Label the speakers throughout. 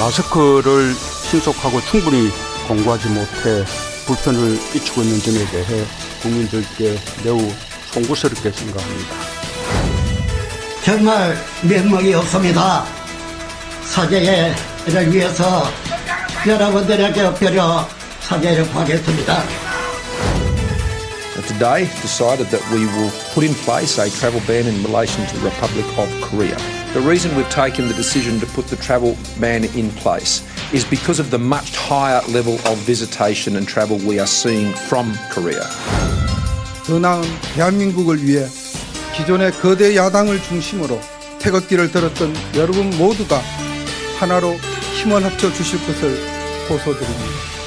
Speaker 1: 마스크를 신속하고 충분히 공부하지 못해 불편을 끼치고 있는 점에 대해 국민들께 매우 송구스럽게 생각합니다.
Speaker 2: 정말 면목이 없습니다. 사죄를 위해서 여러분들에게 엎드려 사죄를 구하겠습니다.
Speaker 3: Today decided that we will put in place a travel ban in relation to the Republic of Korea. The reason we've taken the decision to put the travel ban in place is because of the much higher level of visitation and travel we are seeing from Korea.
Speaker 4: 더 나은 대한민국을 위해 기존의 거대 야당을 중심으로 태극기를 들었던 여러분 모두가 하나로 힘을 합쳐 주실 것을 호소드립니다.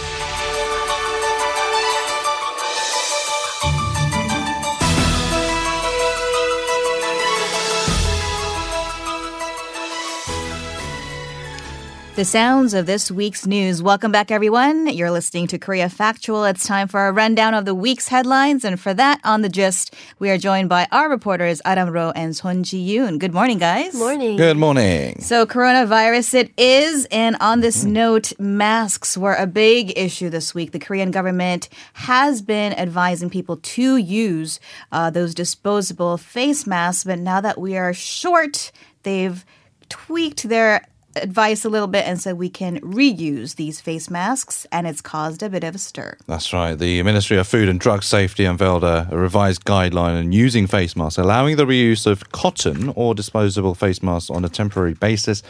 Speaker 5: The sounds of this week's news. Welcome back, everyone. You're listening to Korea Factual. It's time for a rundown of the week's headlines. And for that, on the gist, we are joined by our reporters, Adam Ro and Son Ji Yoon. Good morning, guys.
Speaker 6: Morning.
Speaker 7: Good morning.
Speaker 5: So, coronavirus it is. And on this note, masks were a big issue this week. The Korean government has been advising people to use uh, those disposable face masks. But now that we are short, they've tweaked their advice a little bit and said we can reuse these face masks, and it's caused a bit of a stir.
Speaker 7: That's right. The Ministry of Food and Drug Safety unveiled a, a revised guideline on using face masks, allowing the reuse of cotton or disposable face masks on a temporary basis.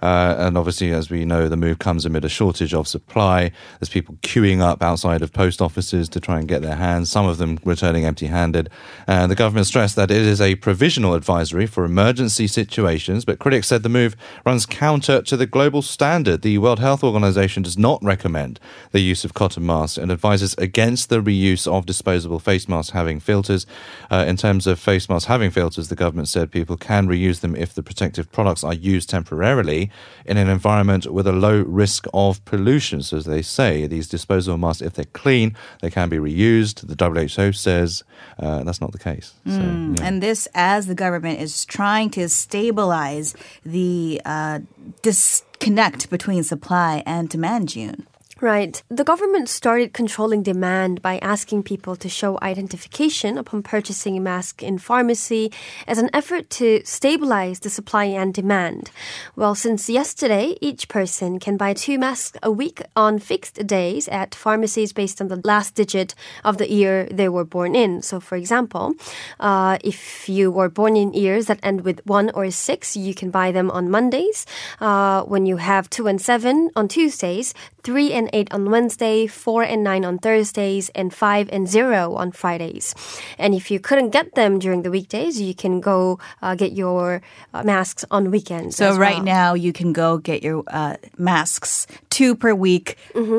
Speaker 7: Uh, and obviously, as we know, the move comes amid a shortage of supply. There's people queuing up outside of post offices to try and get their hands, some of them returning empty handed. And the government stressed that it is a provisional advisory for emergency situations, but critics said the move runs counter to the global standard. The World Health Organization does not recommend the use of cotton masks and advises against the reuse of disposable face masks having filters. Uh, in terms of face masks having filters, the government said people can reuse them if the protective products are used temporarily in an environment with a low risk of pollution. So, as they say, these disposable masks, if they're clean, they can be reused. The WHO says uh, that's not the case. So, yeah.
Speaker 5: And this, as the government is trying to stabilize the uh, disconnect between supply and demand, June.
Speaker 6: Right. The government started controlling demand by asking people to show identification upon purchasing a mask in pharmacy as an effort to stabilize the supply and demand. Well, since yesterday, each person can buy two masks a week on fixed days at pharmacies based on the last digit of the year they were born in. So, for example, uh, if you were born in years that end with one or six, you can buy them on Mondays. Uh, when you have two and seven on Tuesdays, three and 8 on Wednesday, 4 and 9 on Thursdays, and 5 and 0 on Fridays. And if you couldn't get them during the weekdays, you can go uh, get your uh, masks on weekends.
Speaker 5: So right
Speaker 6: well.
Speaker 5: now you can go get your uh, masks two per week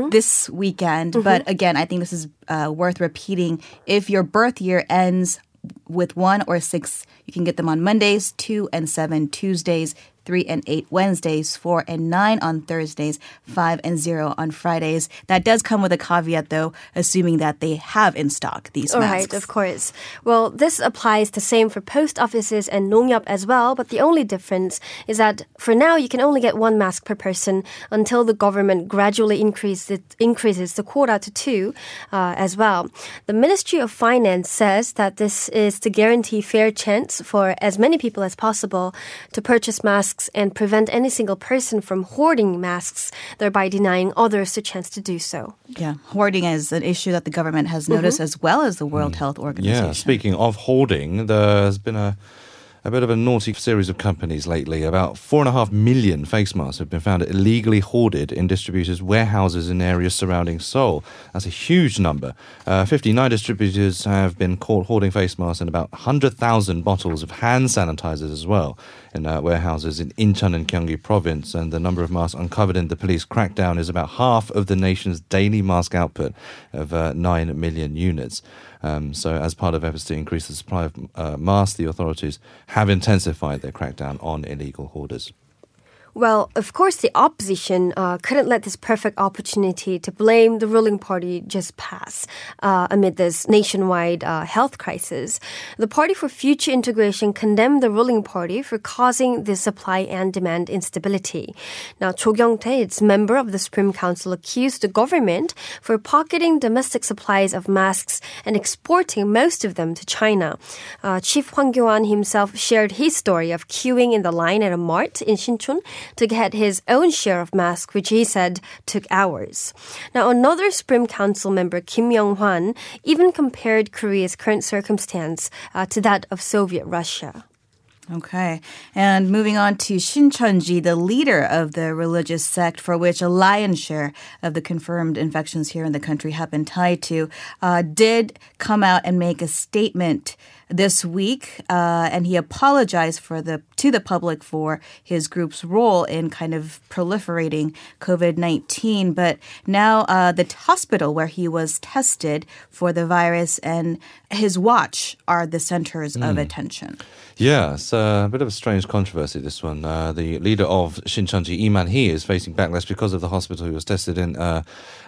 Speaker 5: this weekend. But again, I think this is uh, worth repeating. If your birth year ends with one or six, you can get them on Mondays, two and seven Tuesdays. Three and eight Wednesdays, four and nine on Thursdays, five and zero on Fridays. That does come with a caveat, though, assuming that they have in stock these
Speaker 6: All
Speaker 5: masks.
Speaker 6: right, of course. Well, this applies the same for post offices and Nonghyup as well, but the only difference is that for now you can only get one mask per person until the government gradually increases it, increases the quota to two uh, as well. The Ministry of Finance says that this is to guarantee fair chance for as many people as possible to purchase masks and prevent any single person from hoarding masks, thereby denying others the chance to do so.
Speaker 5: Yeah, hoarding is an issue that the government has mm-hmm. noticed as well as the World mm. Health Organization.
Speaker 7: Yeah, speaking of hoarding, there's been a a bit of a naughty series of companies lately. About four and a half million face masks have been found illegally hoarded in distributors' warehouses in areas surrounding Seoul. That's a huge number. Uh, 59 distributors have been caught hoarding face masks and about 100,000 bottles of hand sanitizers as well in uh, warehouses in Incheon and Gyeonggi province. And the number of masks uncovered in the police crackdown is about half of the nation's daily mask output of uh, 9 million units. Um, so, as part of efforts to increase the supply of uh, masks, the authorities have intensified their crackdown on illegal hoarders.
Speaker 6: Well, of course, the opposition uh, couldn't let this perfect opportunity to blame the ruling party just pass uh, amid this nationwide uh, health crisis. The Party for Future Integration condemned the ruling party for causing the supply and demand instability. Now, Cho Kyung-tae, its member of the Supreme Council, accused the government for pocketing domestic supplies of masks and exporting most of them to China. Uh, Chief Hwang Kyo-an himself shared his story of queuing in the line at a mart in Sinchon to get his own share of masks, which he said took hours. Now, another Supreme Council member, Kim Young-hwan, even compared Korea's current circumstance uh, to that of Soviet Russia.
Speaker 5: Okay. And moving on to Shincheonji, the leader of the religious sect for which a lion's share of the confirmed infections here in the country have been tied to, uh, did come out and make a statement this week, uh, and he apologized for the to the public for his group's role in kind of proliferating COVID nineteen. But now uh, the hospital where he was tested for the virus and his watch are the centers of attention.
Speaker 7: Yeah, it's a bit of a strange controversy, this one. Uh, the leader of Shincheonji, Lee Man-hee, is facing backlash because of the hospital he was tested in, uh,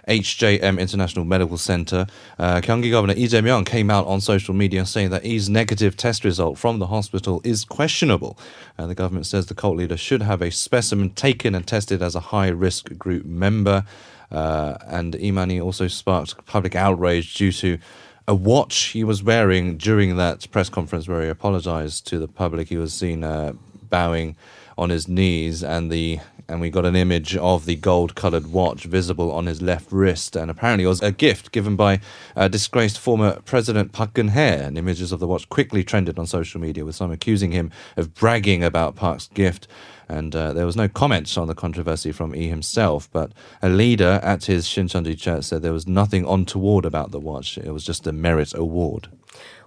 Speaker 7: HJM International Medical Center. Uh, Gyeonggi Governor Lee Jae-myung came out on social media saying that his negative test result from the hospital is questionable. Uh, the government says the cult leader should have a specimen taken and tested as a high-risk group member. Uh, and Lee Man-hee also sparked public outrage due to a watch he was wearing during that press conference where he apologized to the public. He was seen uh, bowing on his knees, and the and we got an image of the gold-colored watch visible on his left wrist, and apparently it was a gift given by uh, disgraced former President Park Geun-hye. And images of the watch quickly trended on social media, with some accusing him of bragging about Park's gift. And uh, there was no comments on the controversy from E himself, but a leader at his Shincheonji church said there was nothing untoward about the watch. It was just a merit award.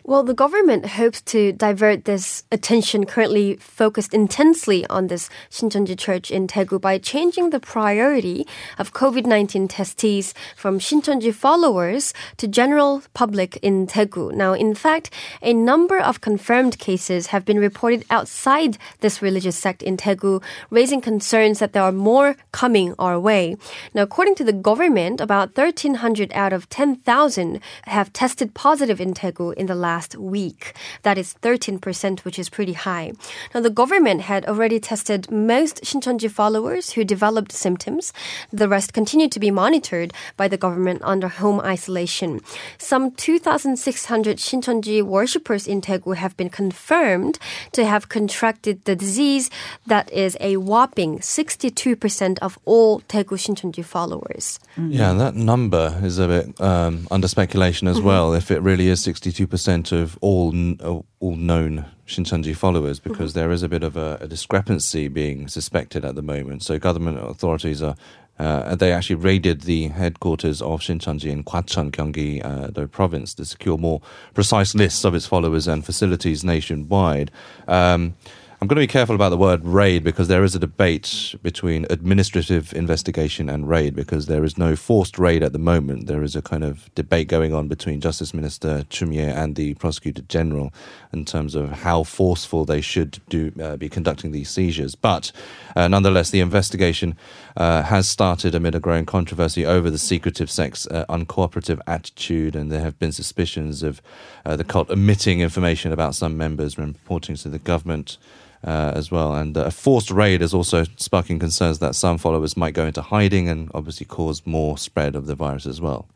Speaker 6: Well, the government hopes to divert this attention currently focused intensely on this Shincheonji church in Daegu by changing the priority of COVID-19 testees from Shincheonji followers to general public in Daegu. Now, in fact, a number of confirmed cases have been reported outside this religious sect in Daegu, raising concerns that there are more coming our way. Now, according to the government, about 1,300 out of 10,000 have tested positive in Daegu in the last week. That is 13%, which is pretty high. Now, the government had already tested most Shincheonji followers who developed symptoms. The rest continued to be monitored by the government under home isolation. Some 2,600 Shincheonji worshippers in Daegu have been confirmed to have contracted the disease. That is a whopping 62% of all Daegu Shincheonji followers.
Speaker 7: Yeah, that number is a bit um, under speculation as well. If it really is 62% of all uh, all known Shincheonji followers, because there is a bit of a, a discrepancy being suspected at the moment. So government authorities are. Uh, they actually raided the headquarters of Shincheonji in Gwacheon, Gyeonggi, uh, the province, to secure more precise lists of its followers and facilities nationwide. Um, I'm going to be careful about the word raid because there is a debate between administrative investigation and raid because there is no forced raid at the moment. There is a kind of debate going on between Justice Minister Choo Mi-ae and the Prosecutor General in terms of how forceful they should do uh, be conducting these seizures. But uh, nonetheless, the investigation uh, has started amid a growing controversy over the secretive sect's uh, uncooperative attitude, and there have been suspicions of uh, the cult omitting information about some members when reporting to the government uh, as well. And uh, a forced raid is also sparking concerns that some followers might go into hiding and obviously cause more spread of the virus as well.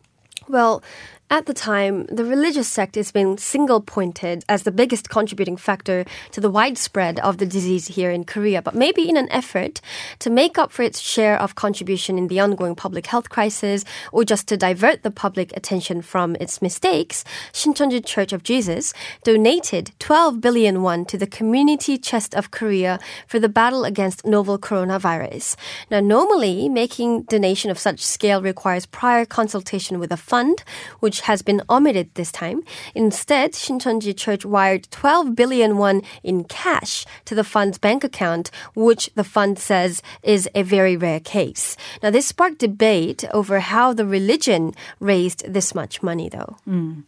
Speaker 6: Well, at the time, the religious sect is being single pointed as the biggest contributing factor to the widespread of the disease here in Korea. But maybe in an effort to make up for its share of contribution in the ongoing public health crisis, or just to divert the public attention from its mistakes, Shincheonji Church of Jesus donated 12 billion won to the Community Chest of Korea for the battle against novel coronavirus. Now, normally, making donation of such scale requires prior consultation with a fund, which has been omitted this time. Instead, Shincheonji Church wired 12 billion won in cash to the fund's bank account, which the fund says is a very rare case. Now, this sparked debate over how the religion raised this much money, though. Hmm.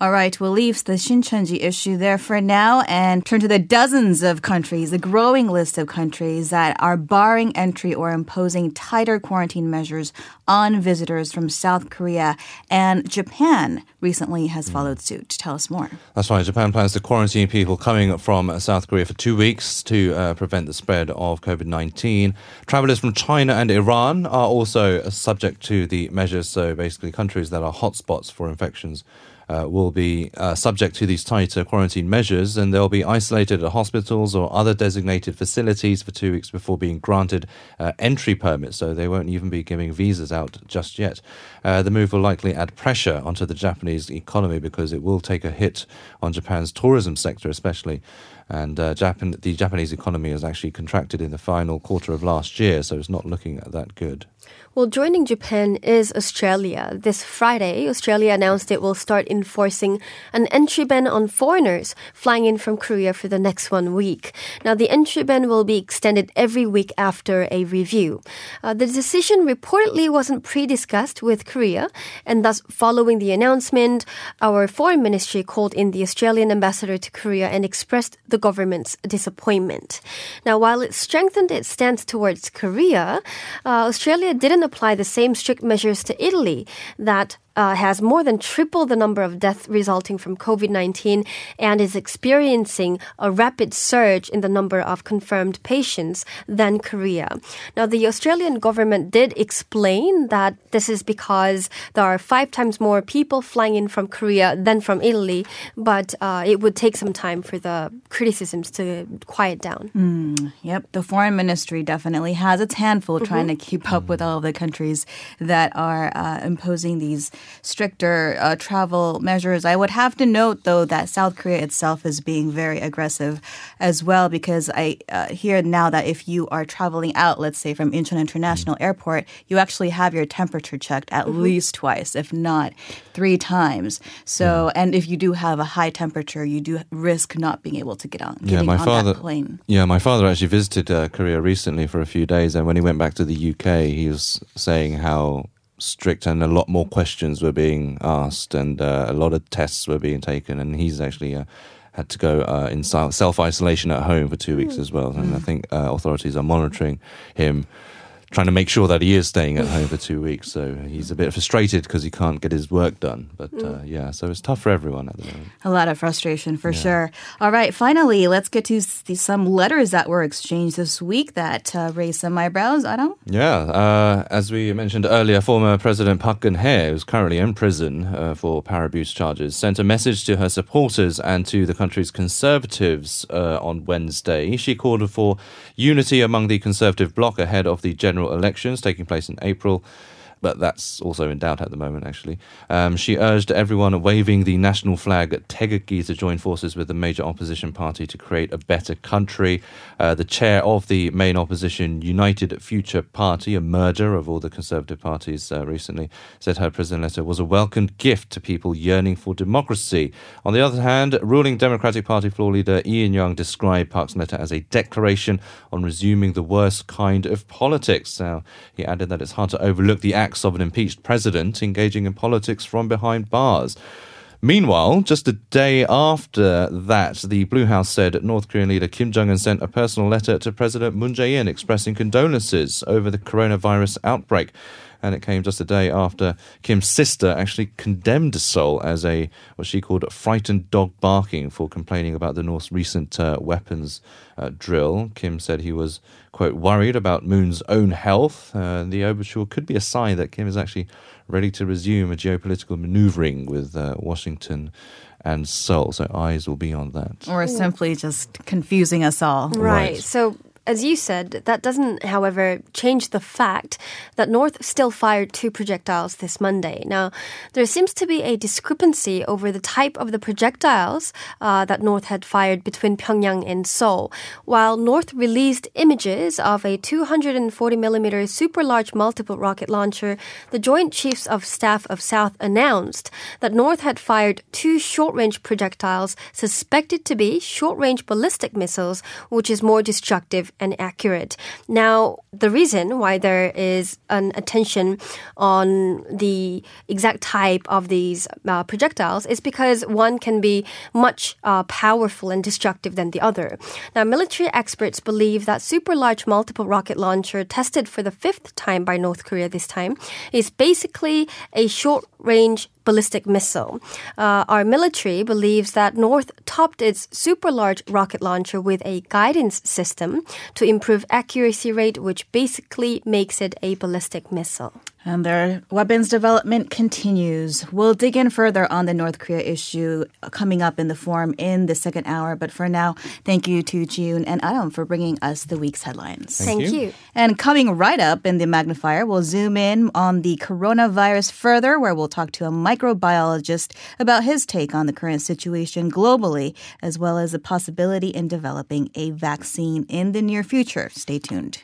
Speaker 5: All right, we'll leave the Shincheonji issue there for now and turn to the dozens of countries, the growing list of countries that are barring entry or imposing tighter quarantine measures on visitors from South Korea. And Japan recently has followed suit. To tell us more.
Speaker 7: That's right. Japan plans to quarantine people coming from South Korea for two weeks to uh, prevent the spread of COVID 19. Travelers from China and Iran are also subject to the measures. So, basically, countries that are hotspots for infections. Uh, will be uh, subject to these tighter quarantine measures and they'll be isolated at hospitals or other designated facilities for two weeks before being granted uh, entry permits. So they won't even be giving visas out just yet. Uh, the move will likely add pressure onto the Japanese economy because it will take a hit on Japan's tourism sector, especially. And uh, Japan, the Japanese economy has actually contracted in the final quarter of last year, so it's not looking that good.
Speaker 6: Well, joining Japan is Australia. This Friday, Australia announced it will start enforcing an entry ban on foreigners flying in from Korea for the next one week. Now, the entry ban will be extended every week after a review. Uh, the decision reportedly wasn't pre discussed with Korea, and thus, following the announcement, our foreign ministry called in the Australian ambassador to Korea and expressed the government's disappointment. Now, while it strengthened its stance towards Korea, uh, Australia didn't apply the same strict measures to Italy that uh, has more than triple the number of deaths resulting from COVID 19 and is experiencing a rapid surge in the number of confirmed patients than Korea. Now, the Australian government did explain that this is because there are five times more people flying in from Korea than from Italy, but uh, it would take some time for the criticisms to quiet down.
Speaker 5: Yep, the foreign ministry definitely has its handful trying to keep up with all of the countries that are uh, imposing these stricter uh, travel measures. I would have to note, though, that South Korea itself is being very aggressive as well, because I uh, hear now that if you are traveling out, let's say from Incheon International Airport, you actually have your temperature checked at least twice, if not three times. So, and if you do have a high temperature, you do risk not being able to get on,
Speaker 7: Yeah, my
Speaker 5: on
Speaker 7: father.
Speaker 5: that plane.
Speaker 7: Yeah, my father actually visited uh, Korea recently for a few days, and when he went back to the UK, he was saying how strict and a lot more questions were being asked, and uh, a lot of tests were being taken, and he's actually. Uh, had to go uh, in self isolation at home for two weeks as well, and I think uh, authorities are monitoring him, trying to make sure that he is staying at home for two weeks. So he's a bit frustrated because he can't get his work done. But uh, yeah, so it's tough for everyone at the moment.
Speaker 5: A lot of frustration for sure. All right, finally, let's get to some letters that were exchanged this week that uh, raised some eyebrows. Adam?
Speaker 7: Yeah, uh, as we mentioned earlier, former President Park Geun-hye, who's currently in prison uh, for power abuse charges, sent a message to her supporters and to the country's conservatives uh, on Wednesday. She called for unity among the conservative bloc ahead of the general elections taking place in April. But that's also in doubt at the moment, actually. Um, she urged everyone waving the national flag at Taegukgi to join forces with the major opposition party to create a better country. Uh, the chair of the main opposition United Future Party, a merger of all the conservative parties uh, recently, said her prison letter was a welcomed gift to people yearning for democracy. On the other hand, ruling Democratic Party floor leader Lee In-young described Park's letter as a declaration on resuming the worst kind of politics. Now, he added that it's hard to overlook the of an impeached president engaging in politics from behind bars. Meanwhile, just a day after that, the Blue House said North Korean leader Kim Jong un sent a personal letter to President Moon Jae in expressing condolences over the coronavirus outbreak. And it came just a day after Kim's sister actually condemned Seoul as a what she called a frightened dog barking for complaining about the North's recent uh, weapons uh, drill. Kim said he was quote worried about Moon's own health. Uh, the overture could be a sign that Kim is actually ready to resume a geopolitical maneuvering with uh, Washington and Seoul. So eyes will be on that.
Speaker 5: Or simply just confusing us all.
Speaker 6: Right. So as you said, that doesn't, however, change the fact that North still fired two projectiles this Monday. Now, there seems to be a discrepancy over the type of the projectiles uh, that North had fired between Pyongyang and Seoul. While North released images of a 240 millimeter super large multiple rocket launcher, the Joint Chiefs of Staff of South announced that North had fired two short range projectiles suspected to be short range ballistic missiles, which is more destructive and accurate. Now, the reason why there is an attention on the exact type of these uh, projectiles is because one can be much uh, powerful and destructive than the other. Now, military experts believe that super large multiple rocket launcher tested for the fifth time by North Korea this time is basically a short range ballistic missile. Uh, our military believes that North topped its super large rocket launcher with a guidance system to improve accuracy rate, which basically makes it a ballistic missile.
Speaker 5: And their weapons development continues. We'll dig in further on the North Korea issue coming up in the forum in the second hour. But for now, thank you to June and Adam for bringing us the week's headlines.
Speaker 6: Thank,
Speaker 7: you.
Speaker 6: you.
Speaker 5: And coming right up in the magnifier, we'll zoom in on the coronavirus further, where we'll talk to a microbiologist about his take on the current situation globally, as well as the possibility in developing a vaccine in the near future. Stay tuned.